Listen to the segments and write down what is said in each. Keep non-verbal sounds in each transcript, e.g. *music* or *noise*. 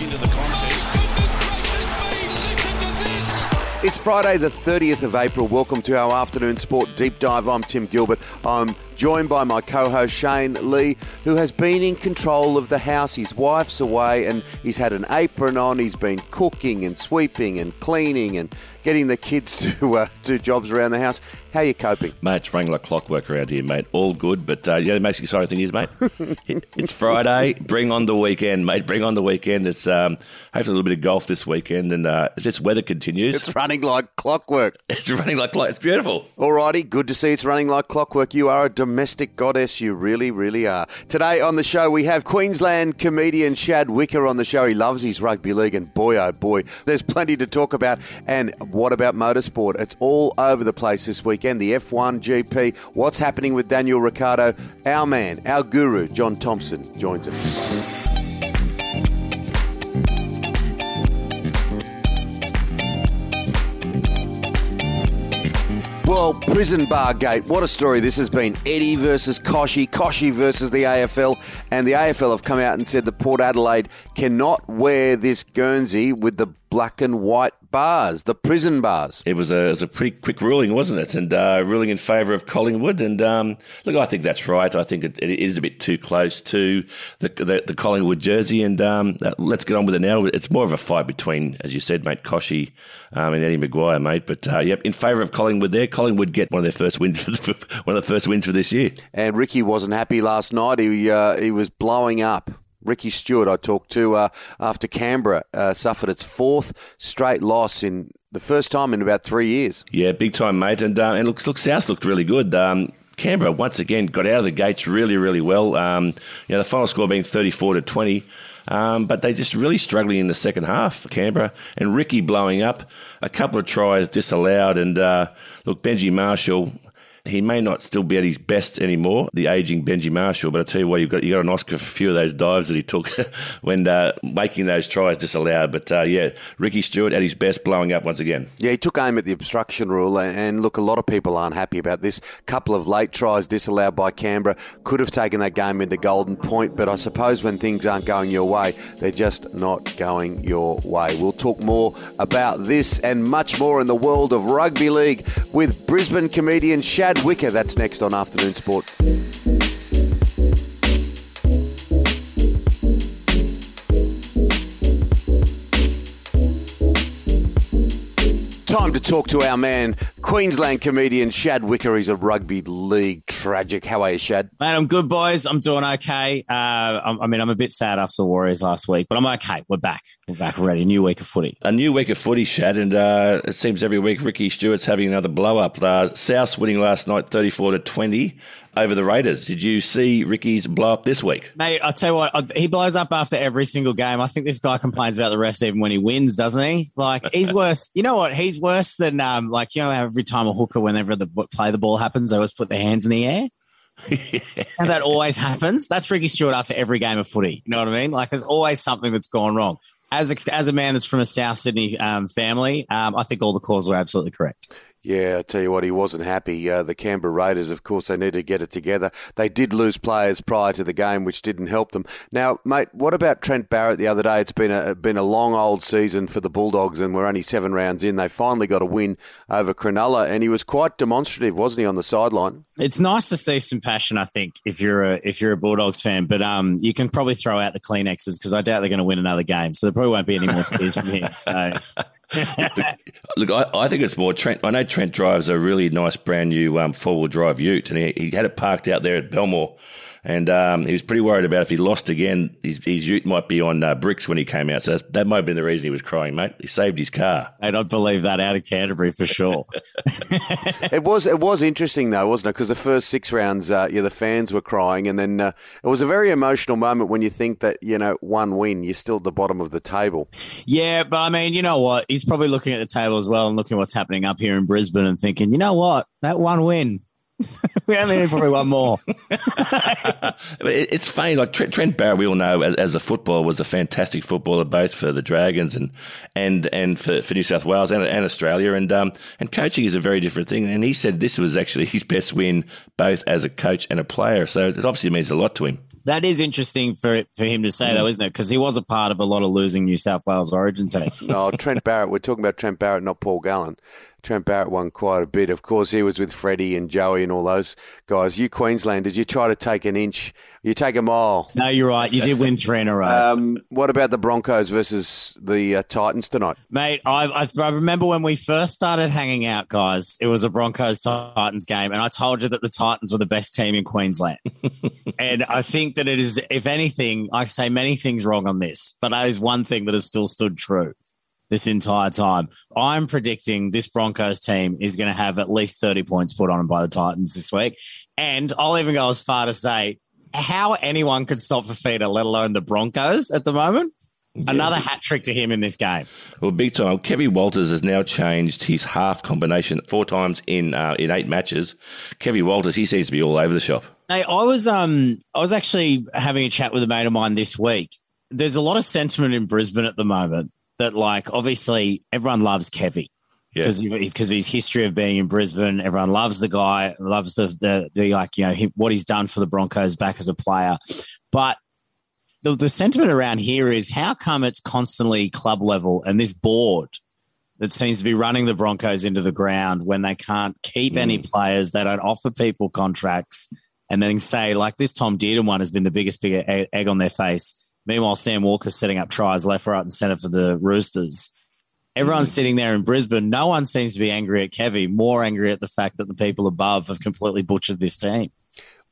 into the contest. It's Friday, the 30th of April. Welcome to our afternoon sport deep dive. I'm Tim Gilbert. I'm joined by my co host Shane Lee, who has been in control of the house. His wife's away and he's had an apron on. He's been cooking and sweeping and cleaning and getting the kids *laughs* to uh, do jobs around the house. How are you coping? Mate, it's running like clockwork around here, mate. All good, but uh, yeah, the most exciting thing is, mate, *laughs* it's Friday. Bring on the weekend, mate. Bring on the weekend. It's um, hopefully a little bit of golf this weekend, and uh, if this weather continues, It's running like clockwork. *laughs* it's running like clock. It's beautiful. Alrighty, good to see it's running like clockwork. You are a domestic goddess, you really, really are. Today on the show, we have Queensland comedian Shad Wicker on the show. He loves his rugby league, and boy, oh boy, there's plenty to talk about. And what about motorsport? It's all over the place this weekend. The F1 GP, what's happening with Daniel Ricciardo? Our man, our guru, John Thompson, joins us. Well, prison bar gate. What a story this has been. Eddie versus Kochie, Kochie versus the AFL, and the AFL have come out and said that Port Adelaide cannot wear this Guernsey with the black and white bars, the prison bars. It was a, it was a pretty quick ruling, wasn't it? And uh, ruling in favour of Collingwood. And um, look, I think that's right. I think it, it is a bit too close to the the, the Collingwood jersey. And um, uh, let's get on with it now. It's more of a fight between, as you said, mate, Kochie um, and Eddie McGuire, mate. But uh, yep, in favour of Collingwood there. Collingwood get one of their first wins, for the, *laughs* one of the first wins for this year. And Ricky wasn't happy last night. He uh, he was blowing up. Ricky Stuart, I talked to uh, after Canberra uh, suffered its fourth straight loss in the first time in about three years. Yeah, big time, mate. And uh, and look, look, South looked really good. Um, Canberra once again got out of the gates really, really well. Um, you know, the final score being thirty-four to twenty. Um, but they just really struggling in the second half, Canberra. And Ricky blowing up, a couple of tries disallowed. And uh, look, Benji Marshall, he may not still be at his best anymore, the aging Benji Marshall, but I tell you what, you got you got an Oscar for a few of those dives that he took *laughs* when uh, making those tries disallowed. But uh, yeah, Ricky Stuart at his best, blowing up once again. Yeah, he took aim at the obstruction rule, and, look, a lot of people aren't happy about this. Couple of late tries disallowed by Canberra could have taken that game into golden point, but I suppose when things aren't going your way, they're just not going your way. We'll talk more about this and much more in the world of rugby league with Brisbane comedian Shad Wicker. That's next on Afternoon Sport. Time to talk to our man, Queensland comedian Shad Wicker. He's a rugby league tragic. How are you, Shad? Man, I'm good, boys. I'm doing okay. Uh, I'm, I mean, I'm a bit sad after the Warriors last week, but I'm okay. We're back. We're back already. New week of footy. A new week of footy, Shad, and uh, it seems every week Ricky Stuart's having another blow up. Uh, South winning last night, thirty-four to twenty over the Raiders. Did you see Ricky's blow up this week? Mate, I'll tell you what, he blows up after every single game. I think this guy complains about the rest even when he wins, doesn't he? Like, he's *laughs* worse. You know what? He's worse than, um, like, you know, how every time a hooker, whenever the play the ball happens, they always put their hands in the air. *laughs* and that always happens. That's Ricky Stuart after every game of footy. You know what I mean? Like, there's always something that's gone wrong. As a, as a man that's from a South Sydney um, family, um, I think all the calls were absolutely correct. Yeah, I tell you what, he wasn't happy. Uh, the Canberra Raiders, of course, they need to get it together. They did lose players prior to the game, which didn't help them. Now, mate, what about Trent Barrett the other day? It's been a been a long old season for the Bulldogs, and we're only seven rounds in. They finally got a win over Cronulla, and he was quite demonstrative, wasn't he, on the sideline? It's nice to see some passion. I think if you're a if you're a Bulldogs fan, but um, you can probably throw out the Kleenexes because I doubt they're going to win another game, so there probably won't be any more *laughs* tears from him. So, look, I, I think it's more Trent. I know Trent drives a really nice brand new um, four wheel drive Ute, and he, he, had it parked out there at Belmore. And um, he was pretty worried about if he lost again, his, his Ute might be on uh, bricks when he came out. So that might have been the reason he was crying, mate. He saved his car. I don't believe that out of Canterbury for sure. *laughs* it was it was interesting though, wasn't it? Because the first six rounds, uh, yeah, the fans were crying, and then uh, it was a very emotional moment when you think that you know one win, you're still at the bottom of the table. Yeah, but I mean, you know what? He's probably looking at the table as well and looking at what's happening up here in Brisbane and thinking, you know what, that one win *laughs* we only need probably one more. *laughs* it's funny, like Trent, Trent Barrett, we all know as, as, a footballer was a fantastic footballer, both for the Dragons and and and for, for New South Wales and, and Australia. And um, and coaching is a very different thing. And he said this was actually his best win, both as a coach and a player. So it obviously means a lot to him. That is interesting for for him to say, mm. though, isn't it? Because he was a part of a lot of losing New South Wales Origin teams. no, Trent Barrett. We're talking about Trent Barrett, not Paul Gallen. Trent Barrett won quite a bit. Of course, he was with Freddie and Joey and all those guys. You Queenslanders, you try to take an inch, you take a mile. No, you're right. You did win three in a row. Um, what about the Broncos versus the uh, Titans tonight, mate? I, I, remember when we first started hanging out, guys. It was a Broncos Titans game, and I told you that the Titans were the best team in Queensland. *laughs* and I think that it is, if anything, I say many things wrong on this, but that is one thing that has still stood true this entire time. I'm predicting this Broncos team is going to have at least 30 points put on them by the Titans this week. And I'll even go as far to say how anyone could stop Fifita, let alone the Broncos at the moment. Yeah. Another hat trick to him in this game. Well, big time. Kevin Walters has now changed his half combination four times in uh, in eight matches. Kevin Walters, he seems to be all over the shop. Hey, I was um I was actually having a chat with a mate of mine this week. There's a lot of sentiment in Brisbane at the moment that like obviously everyone loves Kevy because yeah. because of his history of being in Brisbane. Everyone loves the guy, loves the the, the like you know he, what he's done for the Broncos back as a player. But the, the sentiment around here is how come it's constantly club level and this board that seems to be running the Broncos into the ground when they can't keep mm. any players, they don't offer people contracts, and then say like this Tom Dearden one has been the biggest big egg on their face Meanwhile, Sam Walker's setting up tries left, right, and centre for the Roosters. Everyone's sitting there in Brisbane. No one seems to be angry at Kevy, more angry at the fact that the people above have completely butchered this team.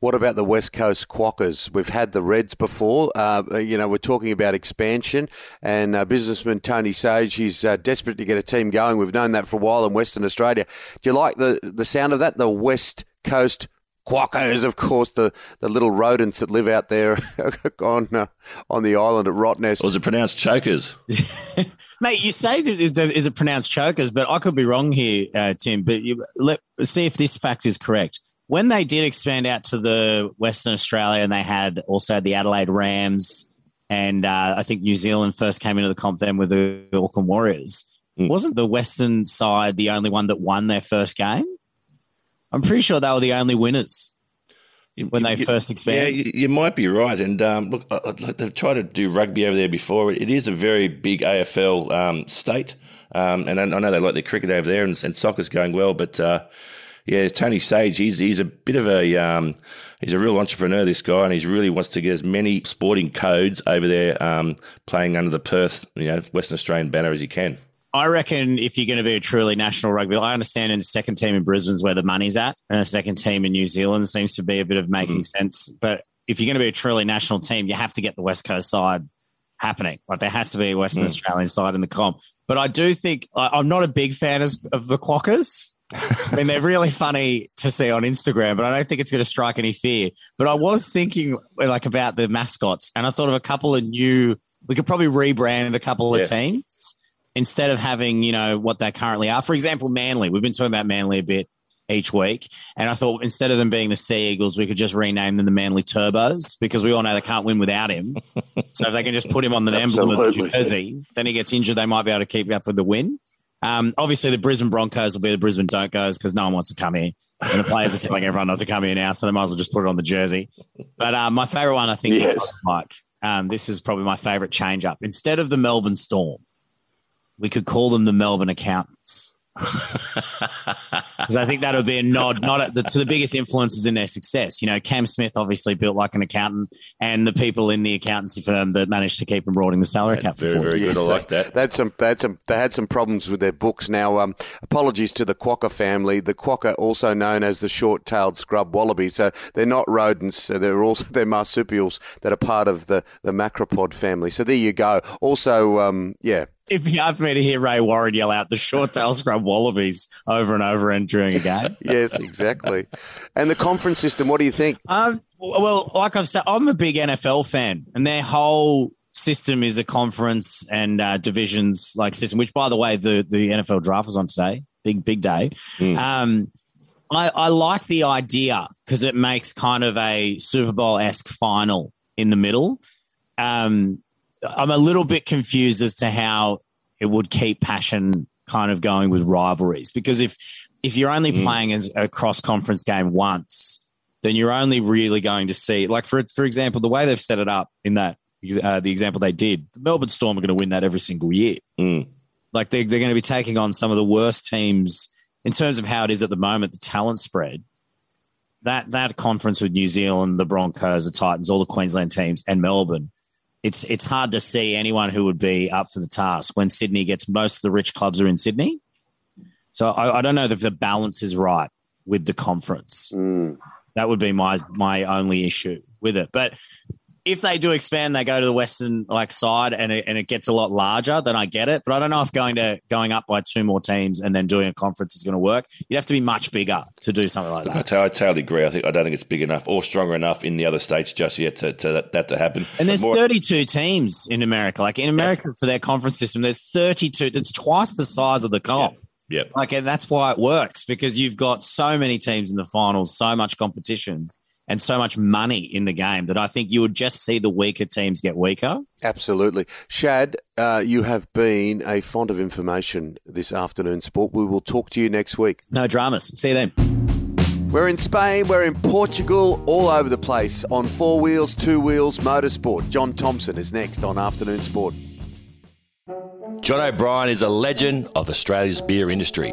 What about the West Coast Quokkas? We've had the Reds before. Uh, you know, we're talking about expansion, and uh, businessman Tony Sage, he's uh, desperate to get a team going. We've known that for a while in Western Australia. Do you like the, the sound of that? The West Coast quokkas, of course, the, the little rodents that live out there *laughs* on uh, on the island at Rottnest. Or is it pronounced chokers? *laughs* Mate, you say is it pronounced chokers, but I could be wrong here, uh, Tim. But you, let see if this fact is correct. When they did expand out to the Western Australia, and they had also the Adelaide Rams, and uh, I think New Zealand first came into the comp then with the Auckland Warriors. Mm. Wasn't the Western side the only one that won their first game? I'm pretty sure they were the only winners when they you, first expanded. Yeah, you, you, might be right. And um, look, they've tried to do rugby over there before. It is a very big AFL um, state, um, and I, know they like their cricket over there, and, and soccer's going well. But uh, yeah, Tony Sage, he's he's a bit of a um, he's a real entrepreneur, this guy, and he really wants to get as many sporting codes over there um, playing under the Perth, you know, Western Australian banner as he can. I reckon if you're going to be a truly national rugby, I understand in the second team in Brisbane's where the money's at, and a second team in New Zealand seems to be a bit of making mm-hmm. sense. But if you're going to be a truly national team, you have to get the West Coast side happening. Like there has to be a Western mm. Australian side in the comp. But I do think I'm not a big fan of, of the Quokkas. *laughs* I mean, they're really funny to see on Instagram, but I don't think it's going to strike any fear. But I was thinking like about the mascots, and I thought of a couple of new. We could probably rebrand a couple yeah. of teams instead of having, you know, what they currently are. For example, Manly. We've been talking about Manly a bit each week. And I thought instead of them being the Sea Eagles, we could just rename them the Manly Turbos because we all know they can't win without him. *laughs* so if they can just put him on the emblem of the jersey, then he gets injured, they might be able to keep up with the win. Um, obviously, the Brisbane Broncos will be the Brisbane Don't Goes because no one wants to come here. And the players are telling everyone not to come here now, so they might as well just put it on the jersey. But uh, my favourite one, I think, yes. like um, this is probably my favourite change up. Instead of the Melbourne Storm, we could call them the Melbourne accountants. *laughs* Because I think that would be a nod, not the, to the biggest influences in their success. You know, Cam Smith obviously built like an accountant, and the people in the accountancy firm that managed to keep him broadening the salary cap. Very, very good. I like that. They had some, they had some, they had some problems with their books. Now, um, apologies to the Quokka family. The Quokka, also known as the short-tailed scrub wallaby, so they're not rodents. So They're also *laughs* they're marsupials that are part of the the macropod family. So there you go. Also, um, yeah, if you have me to hear Ray Warren yell out the short tail scrub wallabies over and over and during a game. *laughs* yes, exactly. And the conference system, what do you think? Um, well, like I've said, I'm a big NFL fan, and their whole system is a conference and uh, divisions like system. Which, by the way, the the NFL draft was on today. Big big day. Mm. Um, I, I like the idea because it makes kind of a Super Bowl esque final in the middle. Um, I'm a little bit confused as to how it would keep passion kind of going with rivalries because if if you're only mm. playing a cross conference game once, then you're only really going to see like for for example the way they've set it up in that uh, the example they did, the Melbourne Storm are going to win that every single year. Mm. Like they, they're going to be taking on some of the worst teams in terms of how it is at the moment, the talent spread. That that conference with New Zealand, the Broncos, the Titans, all the Queensland teams, and Melbourne it's it's hard to see anyone who would be up for the task when Sydney gets most of the rich clubs are in Sydney. So I, I don't know if the balance is right with the conference. Mm. That would be my my only issue with it. But if they do expand, they go to the western like side, and it, and it gets a lot larger. Then I get it, but I don't know if going to going up by two more teams and then doing a conference is going to work. You'd have to be much bigger to do something like Look, that. I, totally agree. I think I don't think it's big enough or stronger enough in the other states just yet to, to that, that, to happen. And there's more- 32 teams in America. Like in America yeah. for their conference system, there's 32. It's twice the size of the comp. Yeah. Yep. Like, and that's why it works because you've got so many teams in the finals, so much competition and so much money in the game that I think you would just see the weaker teams get weaker. Absolutely. Shad, uh, you have been a font of information this afternoon, sport. We will talk to you next week. No dramas. See you then. We're in Spain, we're in Portugal, all over the place on four wheels, two wheels, motorsport. John Thompson is next on Afternoon Sport. John O'Brien is a legend of Australia's beer industry.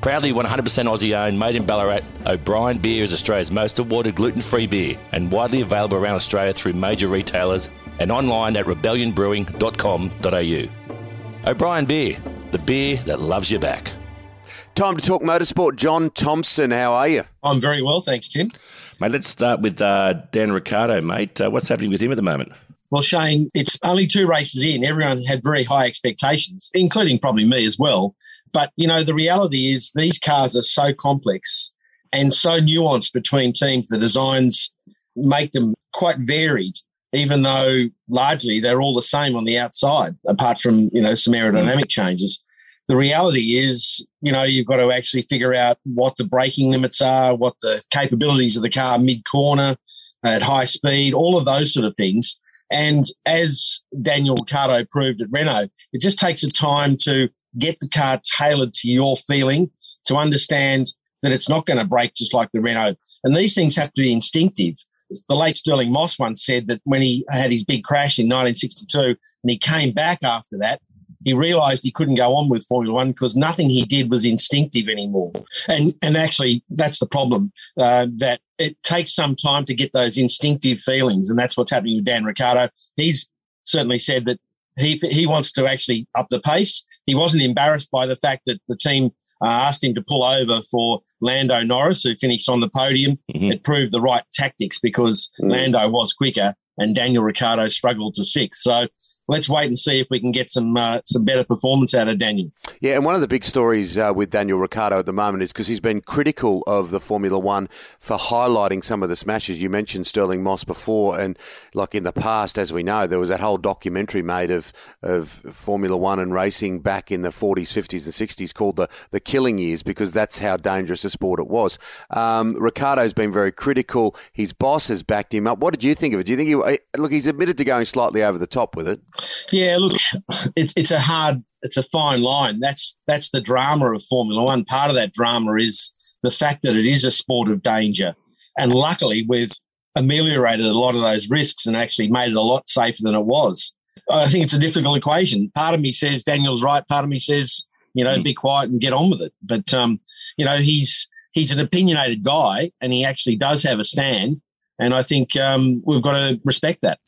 Proudly 100% Aussie owned, made in Ballarat, O'Brien Beer is Australia's most awarded gluten free beer and widely available around Australia through major retailers and online at rebellionbrewing.com.au. O'Brien Beer, the beer that loves you back. Time to talk motorsport. John Thompson, how are you? I'm very well, thanks, Tim. Mate, let's start with uh, Dan Ricciardo, mate. Uh, what's happening with him at the moment? Well, Shane, it's only two races in. Everyone had very high expectations, including probably me as well. But, you know, the reality is these cars are so complex and so nuanced between teams. The designs make them quite varied, even though largely they're all the same on the outside, apart from, you know, some aerodynamic mm. changes. The reality is, you know, you've got to actually figure out what the braking limits are, what the capabilities of the car mid corner at high speed, all of those sort of things. And as Daniel Ricciardo proved at Renault, it just takes a time to get the car tailored to your feeling, to understand that it's not going to break just like the Renault. And these things have to be instinctive. The late Stirling Moss once said that when he had his big crash in 1962 and he came back after that, he realized he couldn't go on with Formula One because nothing he did was instinctive anymore. And and actually, that's the problem. Uh, that it takes some time to get those instinctive feelings, and that's what's happening with Dan Ricciardo. He's certainly said that he he wants to actually up the pace. He wasn't embarrassed by the fact that the team uh, asked him to pull over for Lando Norris, who finished on the podium. Mm-hmm. It proved the right tactics because mm. Lando was quicker and Daniel Ricciardo struggled to six. So let's wait and see if we can get some uh, some better performance out of Daniel. Yeah, and one of the big stories uh, with Daniel Ricciardo at the moment is because he's been critical of the Formula One for highlighting some of the smashes. You mentioned Stirling Moss before, and like in the past, as we know, there was that whole documentary made of of Formula One and racing back in the 40s, 50s, and 60s called the the Killing Years because that's how dangerous a sport it was. Um, Ricciardo's been very critical. His boss has backed him up. What did you think of it? Do you think he look? He's admitted to going slightly over the top with it. Yeah, look, it's it's a hard, it's a fine line. That's that's the drama of Formula One. Part of that drama is the fact that it is a sport of danger, and luckily we've ameliorated a lot of those risks and actually made it a lot safer than it was. I think it's a difficult equation. Part of me says Daniel's right. Part of me says you know mm. be quiet and get on with it. But um, you know he's he's an opinionated guy, and he actually does have a stand. And I think um, we've got to respect that.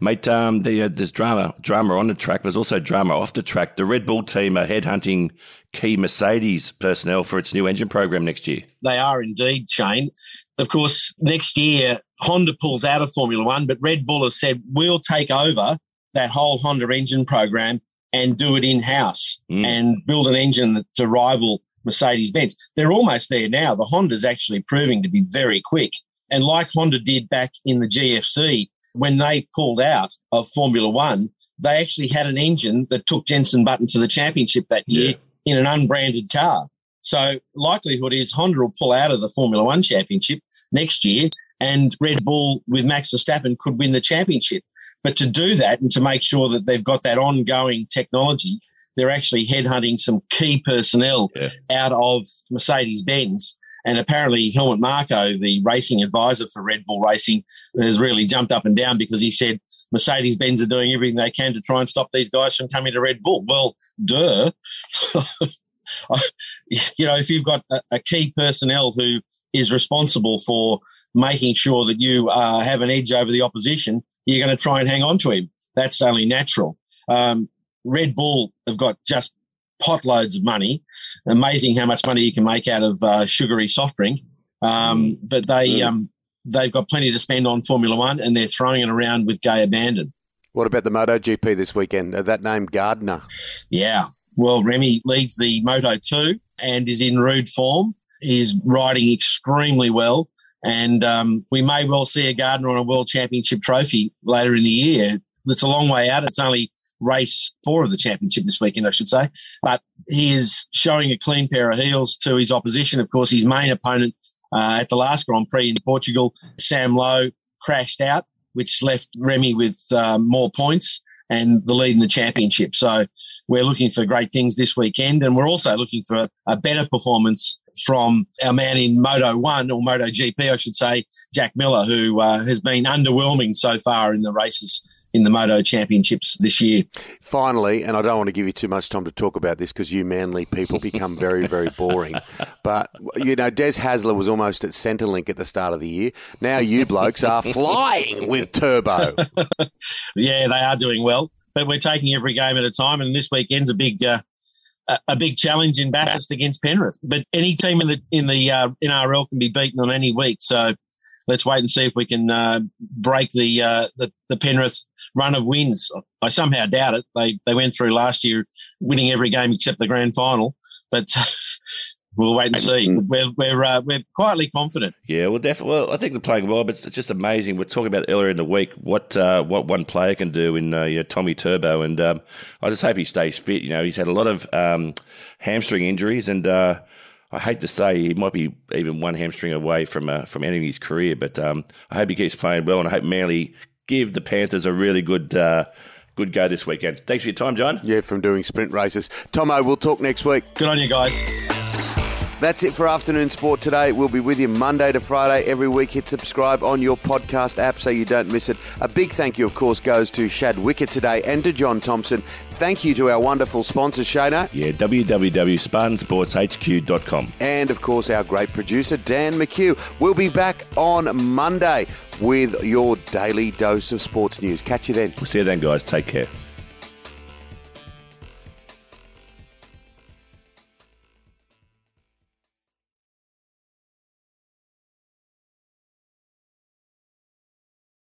Mate, um, the, uh, there's drama, drama on the track. There's also drama off the track. The Red Bull team are headhunting key Mercedes personnel for its new engine program next year. They are indeed, Shane. Of course, next year, Honda pulls out of Formula One, but Red Bull has said, we'll take over that whole Honda engine program and do it in house mm. and build an engine to rival Mercedes Benz. They're almost there now. The Honda's actually proving to be very quick. And like Honda did back in the GFC, when they pulled out of Formula One, they actually had an engine that took Jenson Button to the championship that year yeah. in an unbranded car. So likelihood is Honda will pull out of the Formula One championship next year and Red Bull with Max Verstappen could win the championship. But to do that and to make sure that they've got that ongoing technology, they're actually headhunting some key personnel yeah. out of Mercedes Benz. And apparently, Helmut Marko, the racing advisor for Red Bull Racing, has really jumped up and down because he said Mercedes Benz are doing everything they can to try and stop these guys from coming to Red Bull. Well, duh. *laughs* you know, if you've got a, a, key personnel who is responsible for making sure that you uh, have an edge over the opposition, you're going to try and hang on to him. That's only natural. Um, Red Bull have got just potloads of money. Amazing how much money you can make out of uh, sugary soft drink. Um, mm. but they mm. um, they've got plenty to spend on Formula One, and they're throwing it around with gay abandon. What about the MotoGP this weekend? Uh, that name Gardner. Yeah, well, Remy leads the Moto Two and is in rude form. He's riding extremely well. And um, we may well see a Gardner on a World Championship trophy later in the year. It's a long way out. It's only race four of the championship this weekend, I should say. But he is showing a clean pair of heels to his opposition. Of course, his main opponent uh, at the last Grand Prix in Portugal, Sam Lowe, crashed out, which left Remy with um, more points and the lead in the championship. So we're looking for great things this weekend. And we're also looking for a better performance from our man in Moto 1 or Moto GP, I should say, Jack Miller, who uh, has been underwhelming so far in the races in the Moto Championships this year. Finally, and I don't want to give you too much time to talk about this because you manly people become very, very *laughs* boring. But, you know, Des Hasler was almost at Centrelink at the start of the year. Now you blokes are *laughs* flying with Turbo. *laughs* yeah, they are doing well. But we're taking every game at a time, and this weekend's a big uh, a big challenge in Bathurst against Penrith. But any team in the in the uh, NRL can be beaten on any week. So let's wait and see if we can uh, break the, uh, the, the Penrith run of wins. I somehow doubt it. They they went through last year winning every game except the grand final, but. *laughs* We'll wait and see. We're we're uh, we're quietly confident. Yeah, well, definitely. Well, I think they're playing well, but it's, just amazing. We're talking about earlier in the week what uh, what one player can do in uh, you know, Tommy Turbo, and um, I just hope he stays fit. You know, he's had a lot of um, hamstring injuries, and uh, I hate to say he might be even one hamstring away from uh, from ending his career. But um, I hope he keeps playing well, and I hope Manly give the Panthers a really good. Uh, good go this weekend. Thanks for your time, John. Yeah, from doing sprint races. Tomo, we'll talk next week. Good on you guys. That's it for afternoon sport today. We'll be with you Monday to Friday every week. Hit subscribe on your podcast app so you don't miss it. A big thank you, of course, goes to Shad Wicker today and to John Thompson. Thank you to our wonderful sponsor, Shana. Yeah, www.spartansportshq.com. And, of course, our great producer, Dan McHugh. We'll be back on Monday with your daily dose of sports news. Catch you then. We'll see you then, guys. Take care.